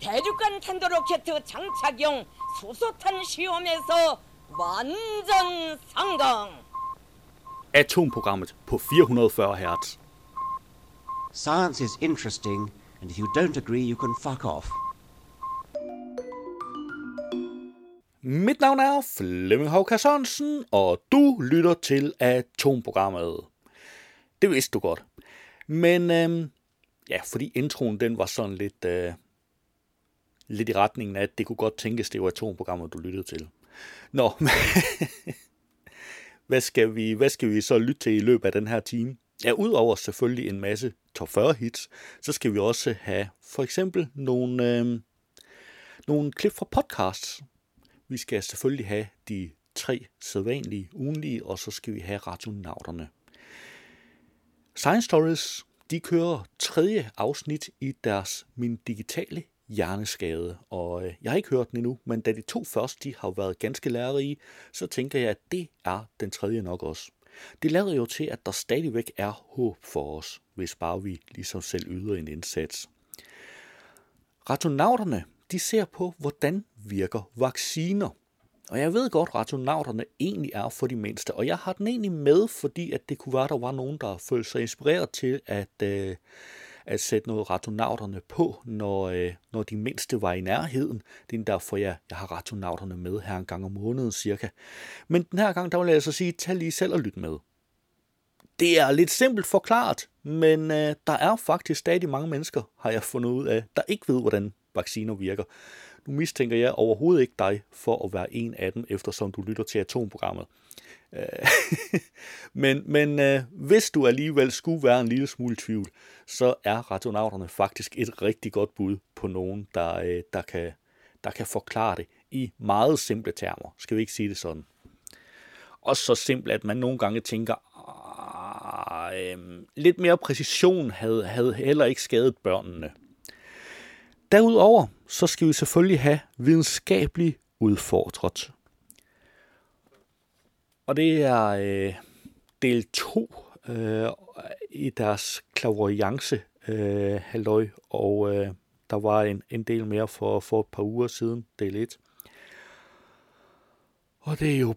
대륙간 탄도로켓 장착용 수소탄 시험에서 완전 성공. Atomprogrammet på 440 Hz. Science is interesting, and if you don't agree, you can fuck off. Mit navn er Flemming Håka Sørensen, og du lytter til Atomprogrammet. Det vidste du godt. Men øhm, ja, fordi introen den var sådan lidt, øh, lidt i retningen af, at det kunne godt tænkes, det var atomprogrammet, du lyttede til. Nå, hvad, skal vi, hvad skal vi så lytte til i løbet af den her time? Ja, udover selvfølgelig en masse top 40 hits, så skal vi også have for eksempel nogle, øh, nogle klip fra podcasts. Vi skal selvfølgelig have de tre sædvanlige ugenlige, og så skal vi have radionauterne. Science Stories, de kører tredje afsnit i deres Min Digitale Hjerneskade, og øh, jeg har ikke hørt den endnu, men da de to første de har været ganske lærerige, så tænker jeg, at det er den tredje nok også. Det lader jo til, at der stadigvæk er håb for os, hvis bare vi ligesom selv yder en indsats. Ratonauterne, de ser på, hvordan virker vacciner. Og jeg ved godt, ratonauterne egentlig er for de mindste, og jeg har den egentlig med, fordi at det kunne være, at der var nogen, der følte sig inspireret til at, øh, at sætte noget ratonauterne på, når, øh, når de mindste var i nærheden. Det er derfor, jeg, jeg har ratonauterne med her en gang om måneden cirka. Men den her gang, der vil jeg så sige, tag lige selv og lyt med. Det er lidt simpelt forklaret, men øh, der er faktisk stadig mange mennesker, har jeg fundet ud af, der ikke ved, hvordan vacciner virker. Nu mistænker jeg overhovedet ikke dig for at være en af dem, eftersom du lytter til atomprogrammet. Øh, men men øh, hvis du alligevel skulle være en lille smule tvivl, så er radionauterne faktisk et rigtig godt bud på nogen, der, øh, der, kan, der kan forklare det i meget simple termer. Skal vi ikke sige det sådan? Også så simpelt, at man nogle gange tænker, øh, lidt mere præcision havde, havde heller ikke skadet børnene. Derudover så skal vi selvfølgelig have videnskabelig udfordret. Og det er øh, del 2 øh, i deres clairvoyance øh, halløj, og øh, der var en, en del mere for, for et par uger siden, del 1. Og det er jo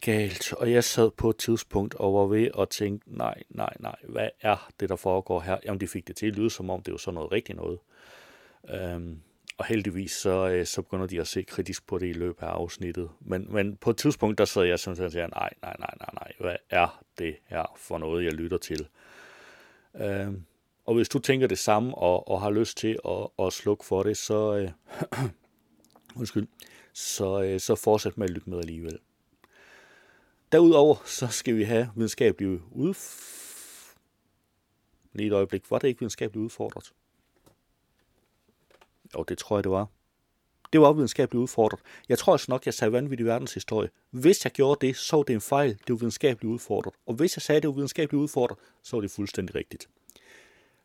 galt, og jeg sad på et tidspunkt og var ved at tænke, nej, nej, nej, hvad er det, der foregår her? Jamen, de fik det til at lyde, som om det var sådan noget rigtigt noget. Øhm, og heldigvis så, øh, så begynder de at se kritisk på det i løbet af afsnittet. Men, men på et tidspunkt, der sad jeg sådan og sagde, nej, nej, nej, nej, nej, hvad er det her for noget, jeg lytter til? Øhm, og hvis du tænker det samme og, og har lyst til at, at slukke for det, så, øh, undskyld, så, øh, så fortsæt med at lytte med alligevel. Derudover så skal vi have videnskabelige udf... Lige et øjeblik, var det ikke videnskabeligt udfordret? Og det tror jeg, det var. Det var videnskabeligt udfordret. Jeg tror også nok, jeg sagde vanvittig verdenshistorie. Hvis jeg gjorde det, så var det en fejl. Det var videnskabeligt udfordret. Og hvis jeg sagde, det var videnskabeligt udfordret, så var det fuldstændig rigtigt.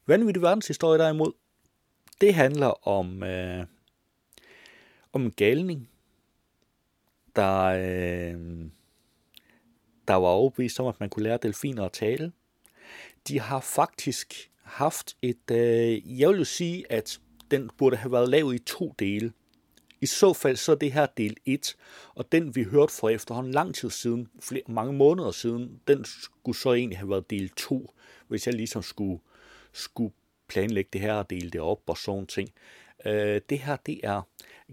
Vanvittig verdenshistorie derimod, det handler om, øh, om en galning, der, øh, der var overbevist om, at man kunne lære delfiner at tale. De har faktisk haft et, øh, jeg vil jo sige, at den burde have været lavet i to dele. I så fald så er det her del 1, og den vi hørte for efterhånden lang tid siden, flere, mange måneder siden, den skulle så egentlig have været del 2, hvis jeg ligesom skulle, skulle planlægge det her og dele det op og sådan ting. Øh, det her, det er,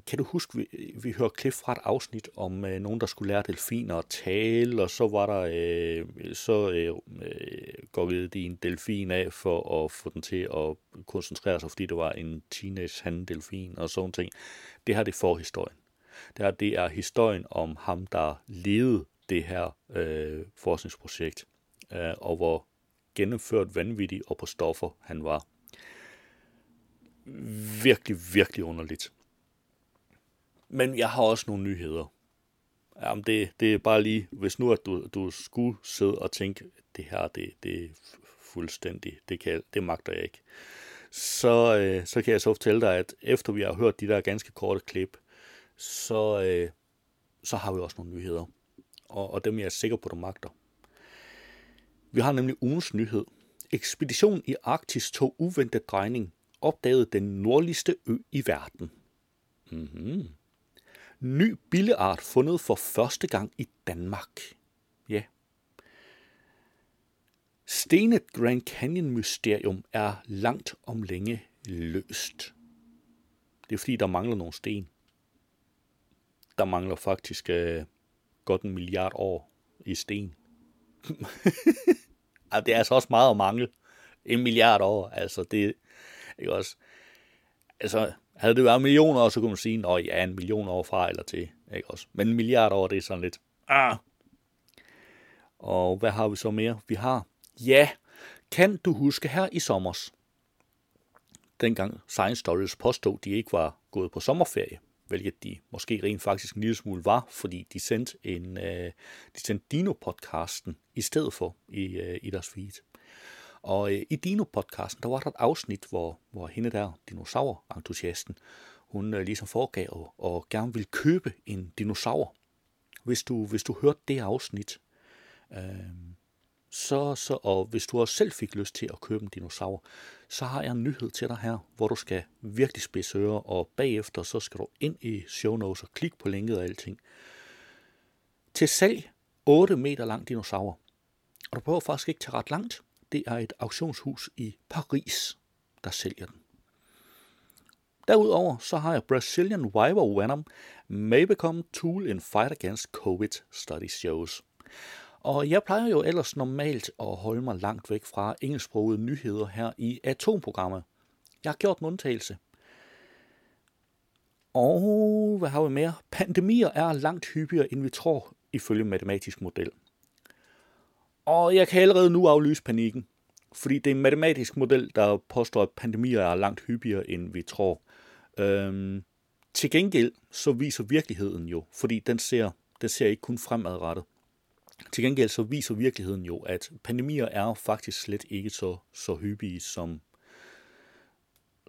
kan du huske, vi, vi hørte klip fra et afsnit om øh, nogen, der skulle lære delfiner at tale, og så var der, øh, så øh, øh gokkede de en delfin af for at få den til at koncentrere sig, fordi det var en teenage han delfin og sådan ting. Det her, det er forhistorien. Det her, det er historien om ham, der levede det her øh, forskningsprojekt, øh, og hvor gennemført vanvittig og på stoffer han var virkelig, virkelig underligt. Men jeg har også nogle nyheder. Jamen det, det er bare lige, hvis nu at du, du skulle sidde og tænke, det her, det, det er fuldstændig, det, kan, det magter jeg ikke. Så, øh, så kan jeg så fortælle dig, at efter vi har hørt de der ganske korte klip, så, øh, så har vi også nogle nyheder. Og, og dem er jeg sikker på, du magter. Vi har nemlig ugens nyhed. Ekspedition i Arktis tog uventet drejning opdaget den nordligste ø i verden. Mm-hmm. Ny billeart fundet for første gang i Danmark. Ja. Stenet Grand Canyon Mysterium er langt om længe løst. Det er fordi, der mangler nogle sten. Der mangler faktisk øh, godt en milliard år i sten. altså, det er altså også meget at mangle. En milliard år, altså det, ikke også? Altså, havde det været millioner år, så kunne man sige, at ja, en million år fra eller til, ikke også? Men en milliard år, det er sådan lidt, ah. Og hvad har vi så mere? Vi har, ja, kan du huske her i sommers, dengang Science Stories påstod, de ikke var gået på sommerferie, hvilket de måske rent faktisk en lille smule var, fordi de sendte, en, øh, de sendte Dino-podcasten i stedet for i, øh, i deres feed. Og øh, i Dino-podcasten, der var der et afsnit, hvor, hvor hende der, dinosaur-entusiasten, hun øh, ligesom foregav og, og gerne ville købe en dinosaur. Hvis du, hvis du hørte det afsnit, øh, så, så, og hvis du også selv fik lyst til at købe en dinosaur, så har jeg en nyhed til dig her, hvor du skal virkelig spidse ører, og bagefter så skal du ind i show notes og klikke på linket og alting. Til salg 8 meter lang dinosaur. Og du behøver faktisk ikke tage ret langt. Det er et auktionshus i Paris, der sælger den. Derudover så har jeg Brazilian Wyver Venom may become tool in fight against COVID study shows. Og jeg plejer jo ellers normalt at holde mig langt væk fra engelsksprogede nyheder her i atomprogrammet. Jeg har gjort en undtagelse. Og hvad har vi mere? Pandemier er langt hyppigere, end vi tror, ifølge matematisk model. Og jeg kan allerede nu aflyse panikken, fordi det er en matematisk model, der påstår, at pandemier er langt hyppigere, end vi tror. Øhm, til gengæld så viser virkeligheden jo, fordi den ser, den ser ikke kun fremadrettet. Til gengæld så viser virkeligheden jo, at pandemier er faktisk slet ikke så, så hyppige, som,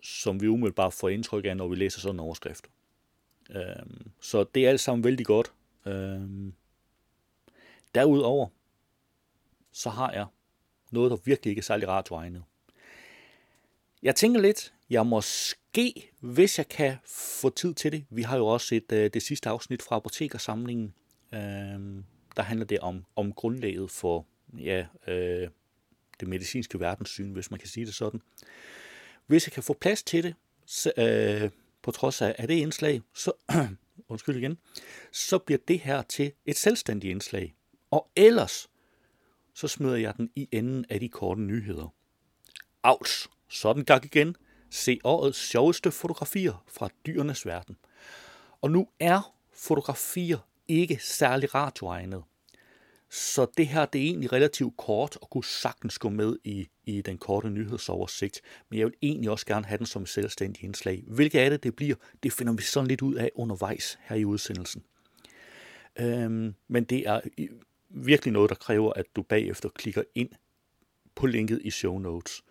som vi umiddelbart får indtryk af, når vi læser sådan en overskrift. Øhm, så det er alt sammen vældig godt. Øhm, derudover, så har jeg noget, der virkelig ikke er særlig egnet. Jeg tænker lidt, jeg måske, hvis jeg kan få tid til det, vi har jo også et, øh, det sidste afsnit fra apotekersamlingen, øh, der handler det om, om grundlaget for ja, øh, det medicinske verdenssyn, hvis man kan sige det sådan. Hvis jeg kan få plads til det, så, øh, på trods af, af det indslag, så, undskyld igen, så bliver det her til et selvstændigt indslag. Og ellers, så smider jeg den i enden af de korte nyheder. Avls, sådan gang igen. Se årets sjoveste fotografier fra dyrenes verden. Og nu er fotografier ikke særlig radioegnet. Så det her det er egentlig relativt kort og kunne sagtens gå med i, i den korte nyhedsoversigt. Men jeg vil egentlig også gerne have den som et selvstændigt indslag. Hvilket af det det bliver, det finder vi sådan lidt ud af undervejs her i udsendelsen. Øhm, men det er virkelig noget, der kræver, at du bagefter klikker ind på linket i show notes.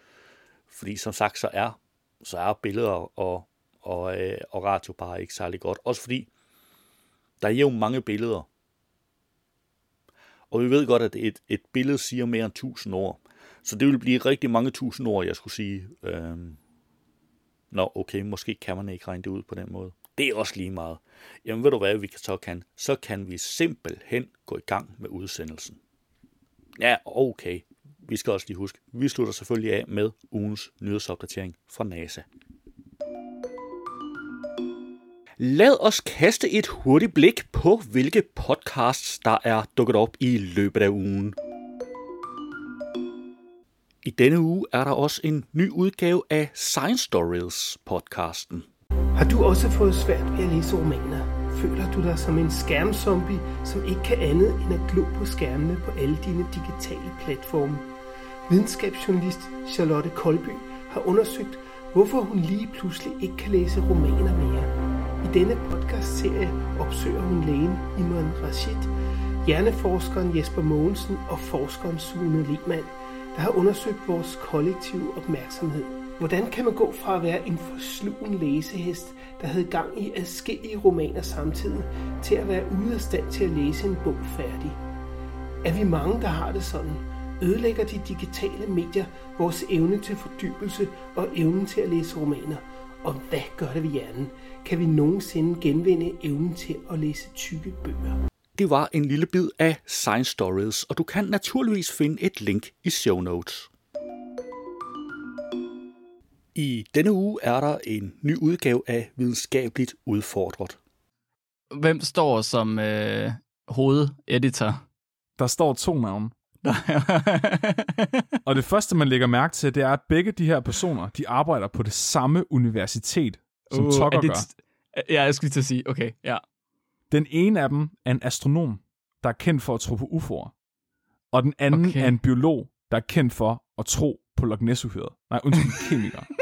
Fordi som sagt, så er, så er billeder og, og, øh, og radio bare ikke særlig godt. Også fordi, der er jo mange billeder. Og vi ved godt, at et, et billede siger mere end 1000 ord. Så det vil blive rigtig mange tusind ord, jeg skulle sige. Øhm, Nå, okay, måske kan man ikke regne det ud på den måde. Det er også lige meget. Jamen ved du hvad, vi kan så kan? Så kan vi simpelthen gå i gang med udsendelsen. Ja, okay. Vi skal også lige huske, vi slutter selvfølgelig af med ugens nyhedsopdatering fra NASA. Lad os kaste et hurtigt blik på, hvilke podcasts, der er dukket op i løbet af ugen. I denne uge er der også en ny udgave af Science Stories podcasten. Har du også fået svært ved at læse romaner? Føler du dig som en skærmzombie, som ikke kan andet end at glo på skærmene på alle dine digitale platforme? Videnskabsjournalist Charlotte Kolby har undersøgt, hvorfor hun lige pludselig ikke kan læse romaner mere. I denne podcast-serie opsøger hun lægen Imran Rashid, hjerneforskeren Jesper Mogensen og forskeren Sune Lehmann, der har undersøgt vores kollektive opmærksomhed. Hvordan kan man gå fra at være en forslugen læsehest, der havde gang i adskillige romaner samtidig, til at være ude af stand til at læse en bog færdig? Er vi mange, der har det sådan? Ødelægger de digitale medier vores evne til fordybelse og evnen til at læse romaner? Og hvad gør det ved hjernen? Kan vi nogensinde genvinde evnen til at læse tykke bøger? Det var en lille bid af Science Stories, og du kan naturligvis finde et link i show notes. I denne uge er der en ny udgave af Videnskabeligt Udfordret. Hvem står som øh, hovededitor? Der står to navne. Og det første, man lægger mærke til, det er, at begge de her personer, de arbejder på det samme universitet, som uh, Tucker er det gør. Ja, jeg skulle lige til at sige, okay, ja. Den ene af dem er en astronom, der er kendt for at tro på UFO'er. Og den anden okay. er en biolog, der er kendt for at tro på Loch Ness-uhyret. Nej, undskyld, kemiker.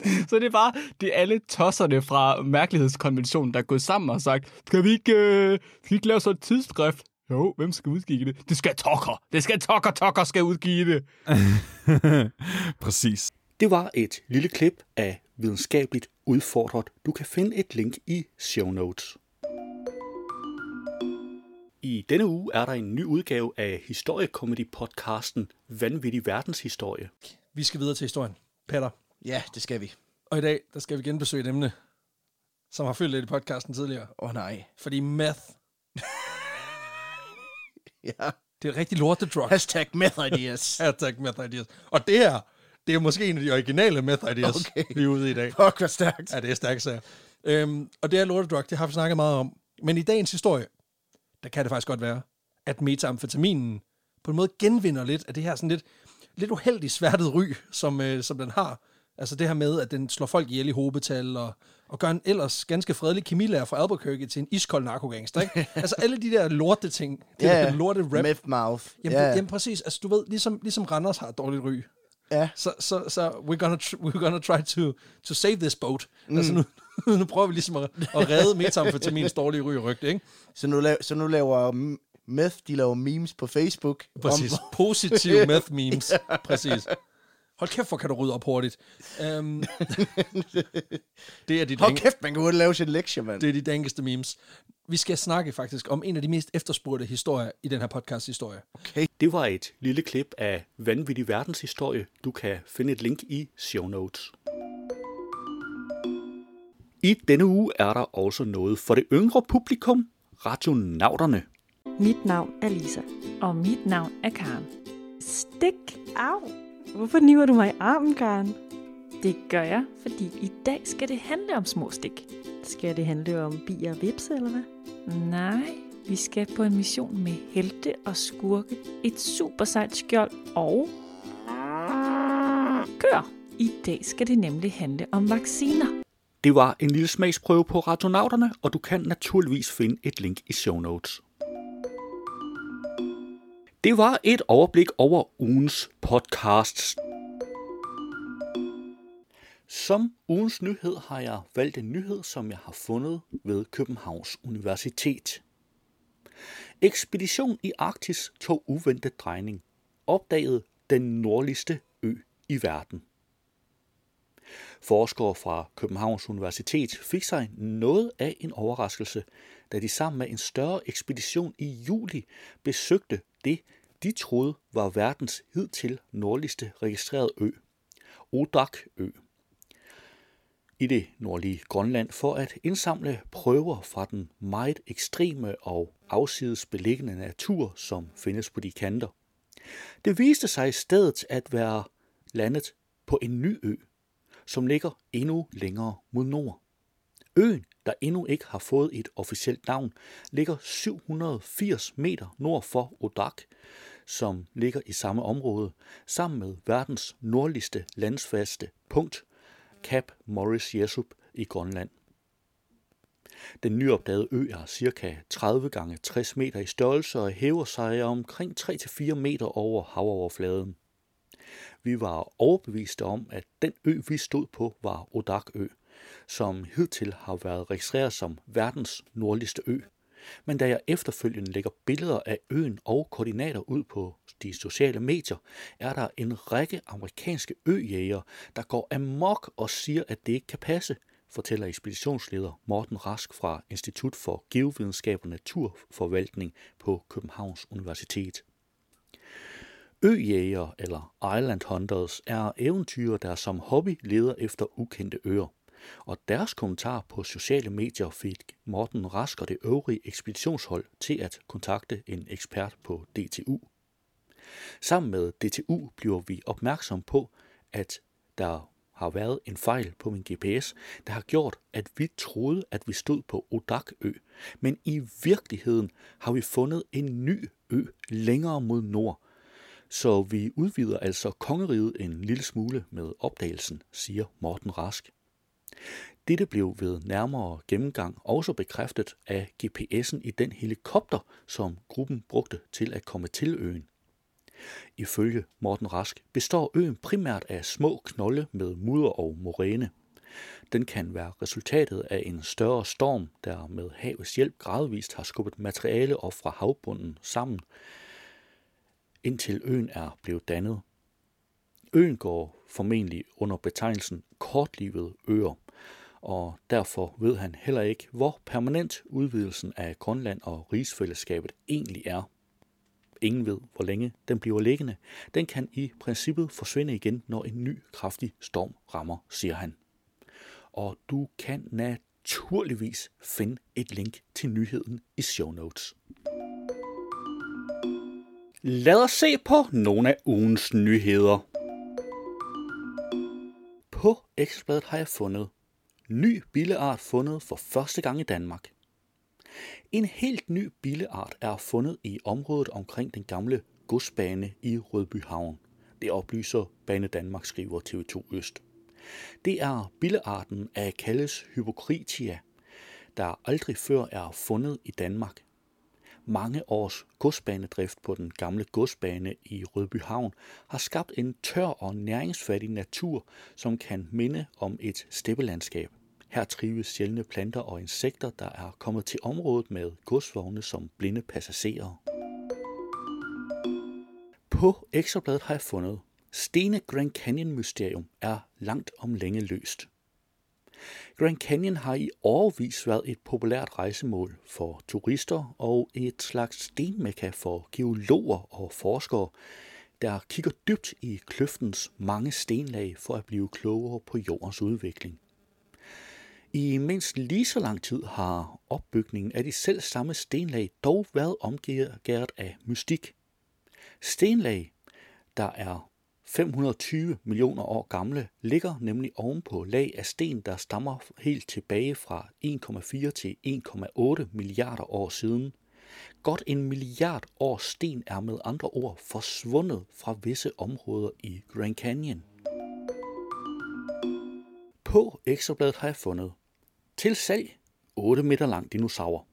Så det er bare, det er alle tosserne fra mærkelighedskonventionen, der er gået sammen og sagt, skal vi ikke, øh, skal vi ikke lave sådan et tidsskrift? Jo, hvem skal udgive det? Det skal Tucker. Det skal Tucker. Tucker skal udgive det. Præcis. Det var et lille klip af Videnskabeligt Udfordret. Du kan finde et link i show notes. I denne uge er der en ny udgave af historiekomedy-podcasten Vanvittig Verdenshistorie. Vi skal videre til historien. Peter. Ja, det skal vi. Og i dag, der skal vi genbesøge et emne, som har fyldt lidt i podcasten tidligere. Åh oh, nej. Fordi meth, Ja. det er rigtig lortedrug. Hashtag meth ideas. Hashtag meth ideas. Og det her, det er måske en af de originale meth ideas, Okay. vi er ude i dag. Fuck, hvad stærkt. Ja, det er stærkt sager. Øhm, og det er lortedrug, det har vi snakket meget om. Men i dagens historie, der kan det faktisk godt være, at metamfetaminen på en måde genvinder lidt af det her sådan lidt, lidt uheldigt sværtet ry, som, øh, som den har. Altså det her med, at den slår folk ihjel i hobetal, og, og gør en ellers ganske fredelig kemilærer fra Albuquerque til en iskold narkogangster, ikke? altså alle de der lorte ting, det Ja, der lorte rap. Meth mouth. Jamen, ja. ja. jamen præcis, altså du ved, ligesom, ligesom Randers har et dårligt ry, ja. så, så, så we're, gonna we're gonna try to, to save this boat. Mm. Altså nu, nu prøver vi ligesom at, at redde metamfetamins dårlige ry og rygte, ikke? Så nu, laver, så nu laver meth, de laver memes på Facebook. Præcis. Om, Positive meth memes. Præcis. Hold kæft, hvor kan du rydde op hurtigt. Um, det er dit hold kæft, man kan hurtigt lave sin lektie, mand. Det er de dankeste memes. Vi skal snakke faktisk om en af de mest efterspurgte historier i den her podcast-historie. Det var et lille klip af Vanvittig Verdenshistorie. Du kan finde et link i show notes. I denne uge er der også noget for det yngre publikum, radionauterne. Mit navn er Lisa. Og mit navn er Karen. Stik! Au! Hvorfor niver du mig i armen, Karen? Det gør jeg, fordi i dag skal det handle om små stik. Skal det handle om bier og vipse, eller hvad? Nej, vi skal på en mission med helte og skurke, et super sejt skjold og... Kør! I dag skal det nemlig handle om vacciner. Det var en lille smagsprøve på radionauterne, og du kan naturligvis finde et link i show notes. Det var et overblik over ugens podcasts. Som ugens nyhed har jeg valgt en nyhed, som jeg har fundet ved Københavns Universitet. Ekspedition i Arktis tog uventet drejning. Opdagede den nordligste ø i verden. Forskere fra Københavns Universitet fik sig noget af en overraskelse, da de sammen med en større ekspedition i juli besøgte det, de troede var verdens hidtil nordligste registrerede ø, Odak-ø. I det nordlige Grønland for at indsamle prøver fra den meget ekstreme og afsides beliggende natur, som findes på de kanter. Det viste sig i stedet at være landet på en ny ø, som ligger endnu længere mod nord. Øen, der endnu ikke har fået et officielt navn, ligger 780 meter nord for Odak, som ligger i samme område, sammen med verdens nordligste landsfaste punkt, Cap Morris Jesup i Grønland. Den nyopdagede ø er ca. 30 gange 60 meter i størrelse og hæver sig omkring 3-4 meter over havoverfladen. Vi var overbeviste om, at den ø, vi stod på, var Odak-ø, som hidtil har været registreret som verdens nordligste ø. Men da jeg efterfølgende lægger billeder af øen og koordinater ud på de sociale medier, er der en række amerikanske øjæger, der går amok og siger, at det ikke kan passe. fortæller ekspeditionsleder Morten Rask fra Institut for Geovidenskab og Naturforvaltning på Københavns Universitet. Øjæger eller Island Hunters er eventyr, der som hobby leder efter ukendte øer. Og deres kommentar på sociale medier fik Morten Rask og det øvrige ekspeditionshold til at kontakte en ekspert på DTU. Sammen med DTU bliver vi opmærksom på, at der har været en fejl på min GPS, der har gjort, at vi troede, at vi stod på Odakø. Men i virkeligheden har vi fundet en ny ø længere mod nord. Så vi udvider altså kongeriget en lille smule med opdagelsen, siger Morten Rask. Dette blev ved nærmere gennemgang også bekræftet af GPS'en i den helikopter, som gruppen brugte til at komme til øen. Ifølge Morten Rask består øen primært af små knolde med mudder og moræne. Den kan være resultatet af en større storm, der med havets hjælp gradvist har skubbet materiale op fra havbunden sammen, indtil øen er blevet dannet. Øen går formentlig under betegnelsen kortlivet øer, og derfor ved han heller ikke, hvor permanent udvidelsen af Grønland og rigsfællesskabet egentlig er. Ingen ved, hvor længe den bliver liggende. Den kan i princippet forsvinde igen, når en ny kraftig storm rammer, siger han. Og du kan naturligvis finde et link til nyheden i show notes. Lad os se på nogle af ugens nyheder. På Ekstrabladet har jeg fundet ny billeart fundet for første gang i Danmark. En helt ny billeart er fundet i området omkring den gamle godsbane i Rødbyhavn. Det oplyser Bane Danmark, skriver TV2 Øst. Det er billearten af kaldes Hypokritia, der aldrig før er fundet i Danmark. Mange års godsbanedrift på den gamle godsbane i Rødbyhavn har skabt en tør og næringsfattig natur, som kan minde om et steppelandskab. Her trives sjældne planter og insekter, der er kommet til området med godsvogne som blinde passagerer. På Ekstrabladet har jeg fundet, Stene Grand Canyon Mysterium er langt om længe løst. Grand Canyon har i årvis været et populært rejsemål for turister og et slags stenmekka for geologer og forskere, der kigger dybt i kløftens mange stenlag for at blive klogere på jordens udvikling. I mindst lige så lang tid har opbygningen af de selv samme stenlag dog været omgivet af mystik. Stenlag, der er 520 millioner år gamle, ligger nemlig ovenpå lag af sten, der stammer helt tilbage fra 1,4 til 1,8 milliarder år siden. Godt en milliard år sten er med andre ord forsvundet fra visse områder i Grand Canyon. På ekstrabladet har jeg fundet til salg 8 meter lang dinosaur.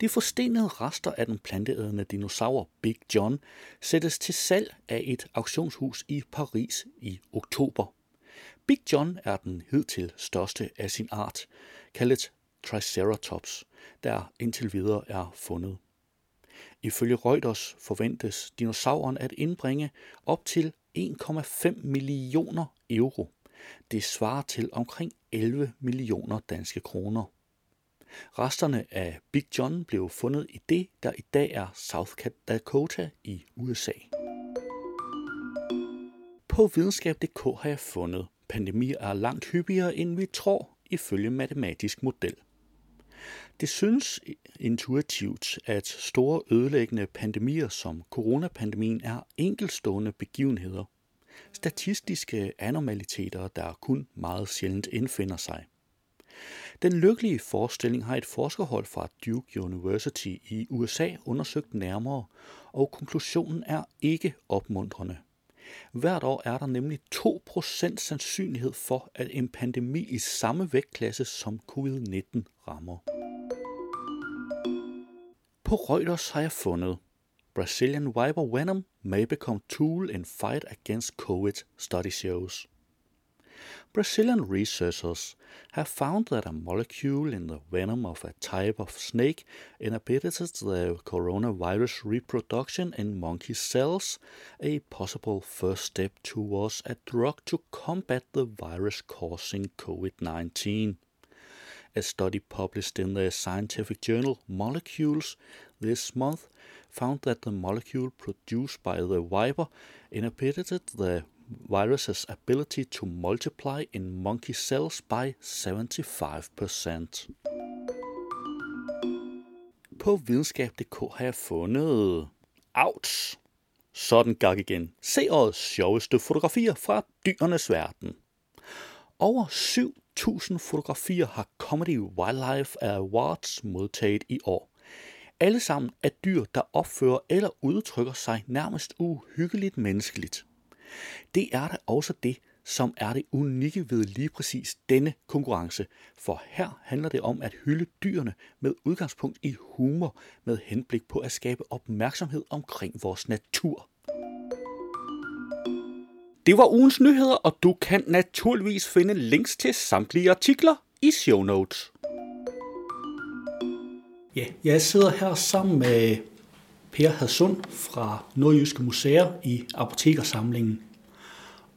De forstenede rester af den planteædende dinosaur Big John sættes til salg af et auktionshus i Paris i oktober. Big John er den hidtil største af sin art, kaldet Triceratops, der indtil videre er fundet. Ifølge Reuters forventes dinosauren at indbringe op til 1,5 millioner euro. Det svarer til omkring 11 millioner danske kroner. Resterne af Big John blev fundet i det, der i dag er South Dakota i USA. På videnskab.dk har jeg fundet, pandemier er langt hyppigere, end vi tror, ifølge matematisk model. Det synes intuitivt, at store ødelæggende pandemier som coronapandemien er enkelstående begivenheder. Statistiske anormaliteter, der kun meget sjældent indfinder sig. Den lykkelige forestilling har et forskerhold fra Duke University i USA undersøgt nærmere, og konklusionen er ikke opmuntrende. Hvert år er der nemlig 2% sandsynlighed for, at en pandemi i samme vægtklasse som covid-19 rammer. På Reuters har jeg fundet Brazilian Viper Venom may become tool in fight against COVID, study shows. Brazilian researchers have found that a molecule in the venom of a type of snake inhibited the coronavirus reproduction in monkey cells, a possible first step towards a drug to combat the virus causing COVID 19. A study published in the scientific journal Molecules this month found that the molecule produced by the viper inhibited the virus's ability to multiply in monkey cells by 75%. På videnskab.dk har jeg fundet... Ouch! Sådan gak igen. Se årets sjoveste fotografier fra dyrenes verden. Over 1000 fotografier har Comedy Wildlife Awards modtaget i år. Alle sammen er dyr, der opfører eller udtrykker sig nærmest uhyggeligt menneskeligt. Det er da også det, som er det unikke ved lige præcis denne konkurrence, for her handler det om at hylde dyrene med udgangspunkt i humor med henblik på at skabe opmærksomhed omkring vores natur. Det var ugens nyheder, og du kan naturligvis finde links til samtlige artikler i show notes. Ja, jeg sidder her sammen med Per Hadsund fra Nordjyske Museer i Apotekersamlingen.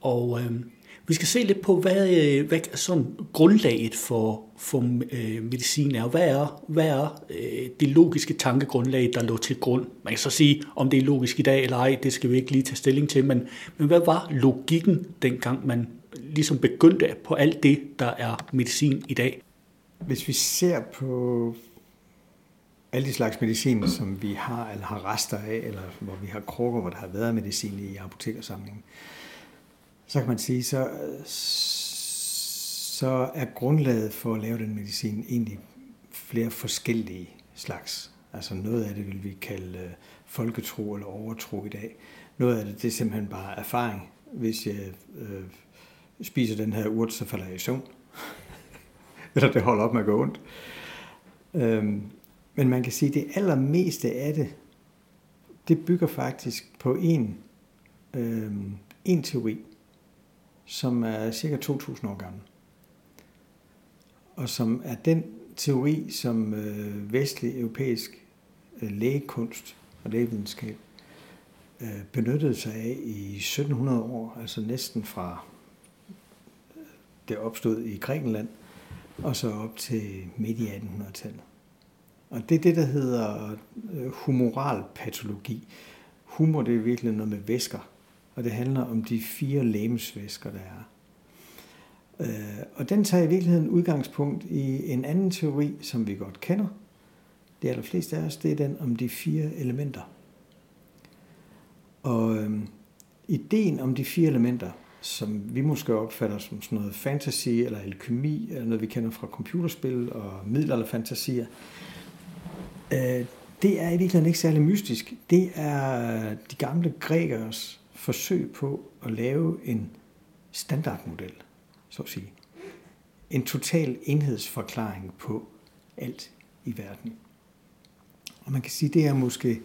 Og øh, vi skal se lidt på, hvad, øh, hvad sådan grundlaget for, for øh, medicin er. Hvad er, hvad er øh, det logiske tankegrundlag, der lå til grund? Man kan så sige, om det er logisk i dag eller ej, det skal vi ikke lige tage stilling til, men, men hvad var logikken dengang, man ligesom begyndte på alt det, der er medicin i dag? Hvis vi ser på alle de slags medicin, som vi har eller har rester af, eller hvor vi har krukker, hvor der har været medicin i apotekersamlingen, så kan man sige, så, så er grundlaget for at lave den medicin egentlig flere forskellige slags. Altså noget af det vil vi kalde øh, folketro eller overtro i dag. Noget af det, det er simpelthen bare erfaring. Hvis jeg øh, spiser den her urt, så falder jeg i søvn. eller det holder op med at gå ondt. Øhm, men man kan sige, at det allermeste af det, det bygger faktisk på en, øh, en teori, som er cirka 2.000 år gammel. Og som er den teori, som øh, vestlig europæisk øh, lægekunst og lægevidenskab øh, benyttede sig af i 1700 år, altså næsten fra øh, det opstod i Grækenland, og så op til midt i 1800-tallet. Og det er det, der hedder øh, humoral patologi. Humor, det er virkelig noget med væsker, og det handler om de fire lægemsvæsker, der er. Øh, og den tager i virkeligheden udgangspunkt i en anden teori, som vi godt kender. De allerfleste af os, det er den om de fire elementer. Og øh, ideen om de fire elementer, som vi måske opfatter som sådan noget fantasy eller alkemi, eller noget vi kender fra computerspil og middelalderfantasier, øh, det er i virkeligheden ikke særlig mystisk. Det er øh, de gamle grækers forsøg på at lave en standardmodel, så at sige. En total enhedsforklaring på alt i verden. Og man kan sige, det er måske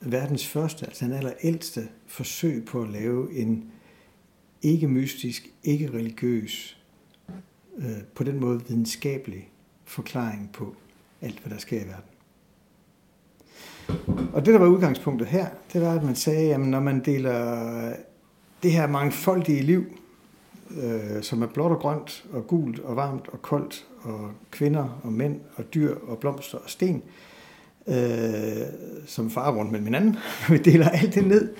verdens første, altså den allerældste forsøg på at lave en ikke mystisk, ikke religiøs, øh, på den måde videnskabelig forklaring på alt, hvad der sker i verden. Og det, der var udgangspunktet her, det var, at man sagde, at når man deler det her mangfoldige liv, øh, som er blåt og grønt, og gult og varmt og koldt, og kvinder og mænd og dyr og blomster og sten, øh, som farer rundt mellem hinanden, vi deler alt det ned,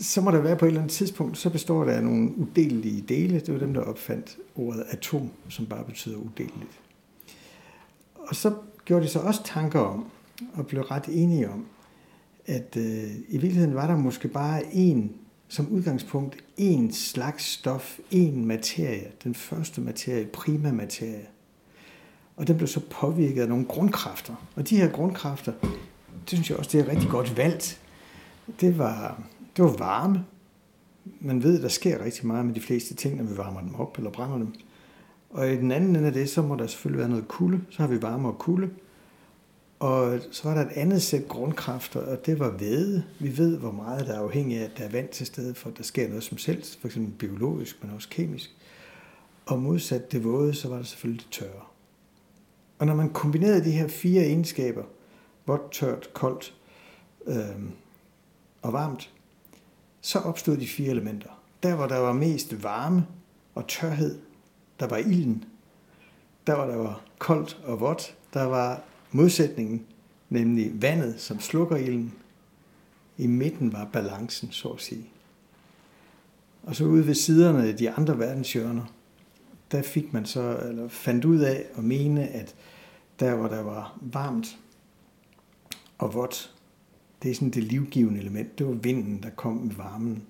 så må der være på et eller andet tidspunkt, så består der af nogle udelelige dele. Det var dem, der opfandt ordet atom, som bare betyder udeleligt. Og så gjorde de så også tanker om, og blev ret enige om, at øh, i virkeligheden var der måske bare en, som udgangspunkt, en slags stof, en materie, den første materie, prima materie. Og den blev så påvirket af nogle grundkræfter. Og de her grundkræfter, det synes jeg også, det er rigtig godt valgt. Det var, det var varme. Man ved, der sker rigtig meget med de fleste ting, når vi varmer dem op eller brænder dem. Og i den anden ende af det, så må der selvfølgelig være noget kulde. Så har vi varme og kulde. Og så var der et andet sæt grundkræfter, og det var væde. Vi ved, hvor meget der er afhængig af, at der er vand til stede, for at der sker noget som selv, for eksempel biologisk, men også kemisk. Og modsat det våde, så var der selvfølgelig det tørre. Og når man kombinerede de her fire egenskaber, vådt, tørt, koldt øh, og varmt, så opstod de fire elementer. Der, hvor der var mest varme og tørhed, der var ilden. Der, hvor der var koldt og vådt, der var modsætningen, nemlig vandet, som slukker ilden. I midten var balancen, så at sige. Og så ude ved siderne af de andre verdenshjørner, der fik man så, eller fandt ud af at mene, at der hvor der var varmt og vådt, det er sådan det livgivende element. Det var vinden, der kom med varmen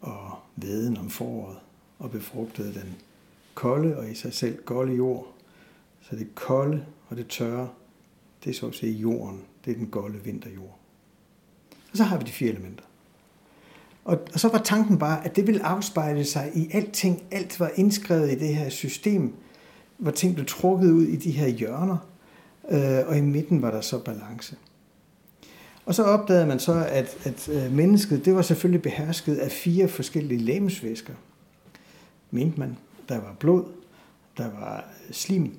og veden om foråret og befrugtede den kolde og i sig selv golde jord. Så det kolde og det tørre, det er så at sige jorden. Det er den golde vinterjord. Og så har vi de fire elementer. Og, og så var tanken bare, at det ville afspejle sig i alting. Alt var indskrevet i det her system, hvor ting blev trukket ud i de her hjørner, øh, og i midten var der så balance. Og så opdagede man så, at, at øh, mennesket, det var selvfølgelig behersket af fire forskellige lægemsvæsker. Mente man. Der var blod, der var slim,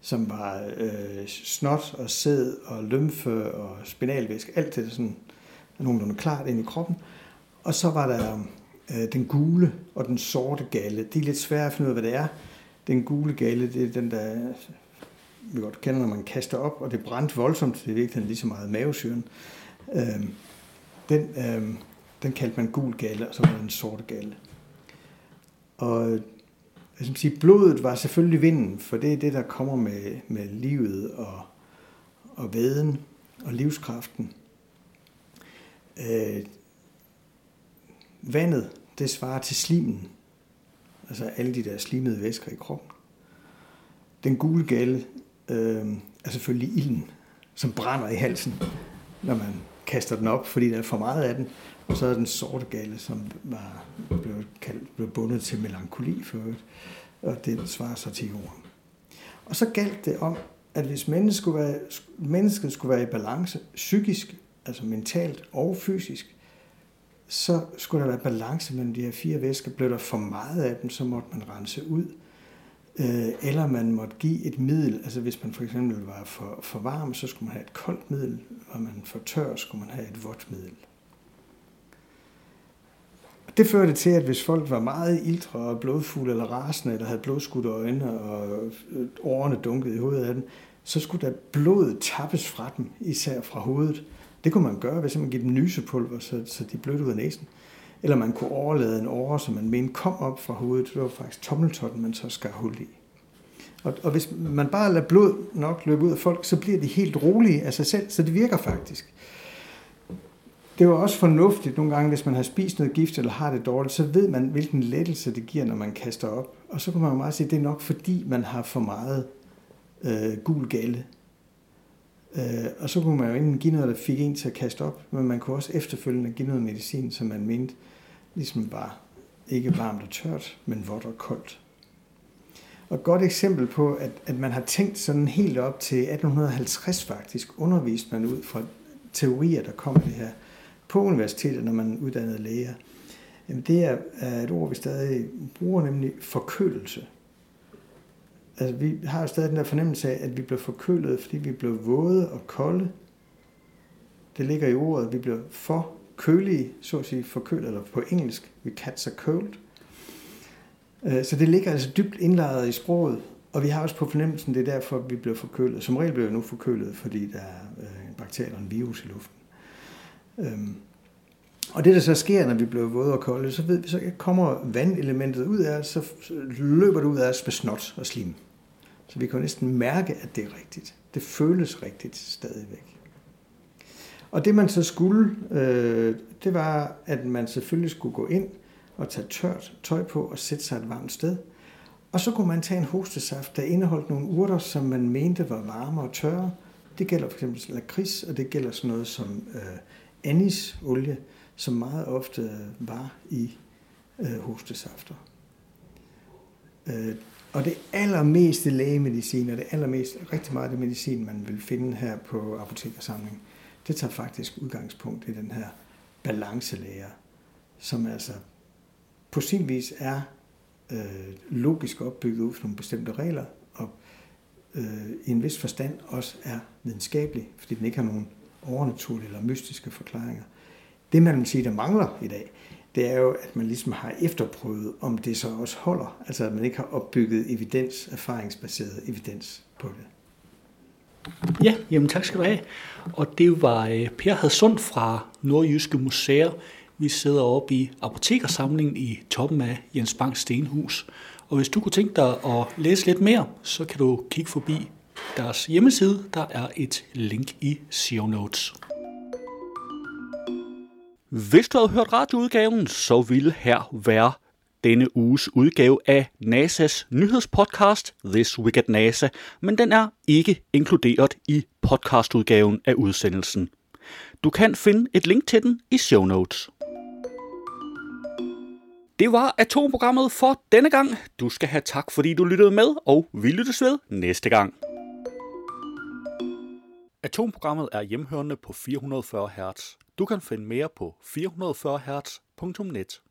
som var øh, snot og sæd og lymfe og spinalvæske. Alt det sådan nogenlunde klart ind i kroppen. Og så var der øh, den gule og den sorte galle. Det er lidt svært at finde ud af, hvad det er. Den gule galle, det er den, der vi godt kender, når man kaster op, og det brændte voldsomt. Det er virkelig lige så meget mavesyren. Øh, den, øh, den kaldte man gul galle, og så var den sorte galle. Og jeg skal sige, blodet var selvfølgelig vinden, for det er det, der kommer med, med livet og, og væden og livskraften. Øh, vandet, det svarer til slimen, altså alle de der slimede væsker i kroppen. Den gule gale øh, er selvfølgelig ilden, som brænder i halsen, når man kaster den op, fordi der er for meget af den. Og så er den sorte galle, som var, blevet, kaldt, blev bundet til melankoli for øvrigt, og det svarer sig til jorden. Og så galt det om, at hvis mennesket skulle være, mennesket skulle være i balance psykisk, altså mentalt og fysisk, så skulle der være balance mellem de her fire væsker. Blev der for meget af dem, så måtte man rense ud. Øh, eller man måtte give et middel, altså hvis man for eksempel var for, for varm, så skulle man have et koldt middel, og man for tør, skulle man have et vådt middel. Det førte til, at hvis folk var meget ildre og blodfulde eller rasende, eller havde blodskudte øjne og øh, årene dunkede i hovedet af dem, så skulle der blod tappes fra dem, især fra hovedet. Det kunne man gøre, ved simpelthen at give dem nysepulver, så, så de blødte ud af næsen. Eller man kunne overlade en åre, som man mente kom op fra hovedet. Det var faktisk tommeltotten, man så skar hul i. Og, og hvis man bare lader blod nok løbe ud af folk, så bliver de helt rolige af sig selv, så det virker faktisk. Det var også fornuftigt nogle gange, hvis man har spist noget gift eller har det dårligt, så ved man, hvilken lettelse det giver, når man kaster op. Og så kan man jo meget sige, at det er nok fordi, man har for meget øh, gul galle. Øh, og så kunne man jo enten give noget, der fik en til at kaste op, men man kunne også efterfølgende give noget medicin, som man mente ligesom var ikke varmt og tørt, men vådt og koldt. Og et godt eksempel på, at, at man har tænkt sådan helt op til 1850 faktisk, undervist man ud fra teorier, der kom det her på universitetet, når man uddannede læger. Jamen det er, er et ord, vi stadig bruger, nemlig forkølelse. Altså vi har jo stadig den der fornemmelse af, at vi bliver forkølet, fordi vi bliver våde og kolde. Det ligger i ordet, at vi bliver for kølige, så at sige forkølet, eller på engelsk, we catch a cold. Øh, så det ligger altså dybt indlejret i sproget, og vi har også på fornemmelsen, det er derfor, vi bliver forkølet. Som regel bliver vi nu forkølet, fordi der er øh, en bakterie eller en virus i luften. Øhm, og det, der så sker, når vi bliver våde og kolde, så, ved vi, så kommer vandelementet ud af så løber det ud af os med snot og slim. Så vi kan næsten mærke, at det er rigtigt. Det føles rigtigt stadigvæk. Og det man så skulle, øh, det var, at man selvfølgelig skulle gå ind og tage tørt tøj på og sætte sig et varmt sted. Og så kunne man tage en hostesaft, der indeholdt nogle urter, som man mente var varme og tørre. Det gælder for eksempel lakrids, og det gælder sådan noget som øh, anisolie, som meget ofte var i øh, hostesafter. Øh, Og det allermeste lægemedicin, og det allermest, rigtig meget af det medicin, man vil finde her på apotekersamlingen, det tager faktisk udgangspunkt i den her balancelæger, som altså på sin vis er øh, logisk opbygget ud fra nogle bestemte regler, og øh, i en vis forstand også er videnskabelig, fordi den ikke har nogen overnaturlige eller mystiske forklaringer. Det man vil sige, der mangler i dag, det er jo, at man ligesom har efterprøvet, om det så også holder. Altså at man ikke har opbygget evidens, erfaringsbaseret evidens på det. Ja, jamen tak skal du have. Og det var øh, Per Hadsund fra Nordjyske Museer. Vi sidder oppe i apotekersamlingen i toppen af Jens Bangs Stenhus. Og hvis du kunne tænke dig at læse lidt mere, så kan du kigge forbi deres hjemmeside. Der er et link i show notes. Hvis du havde hørt radioudgaven, så ville her være denne uges udgave af NASA's nyhedspodcast This Week at NASA, men den er ikke inkluderet i podcastudgaven af udsendelsen. Du kan finde et link til den i show notes. Det var atomprogrammet for denne gang. Du skal have tak, fordi du lyttede med, og vi lyttes ved næste gang. Atomprogrammet er hjemhørende på 440 Hz. Du kan finde mere på 440 Hz.net.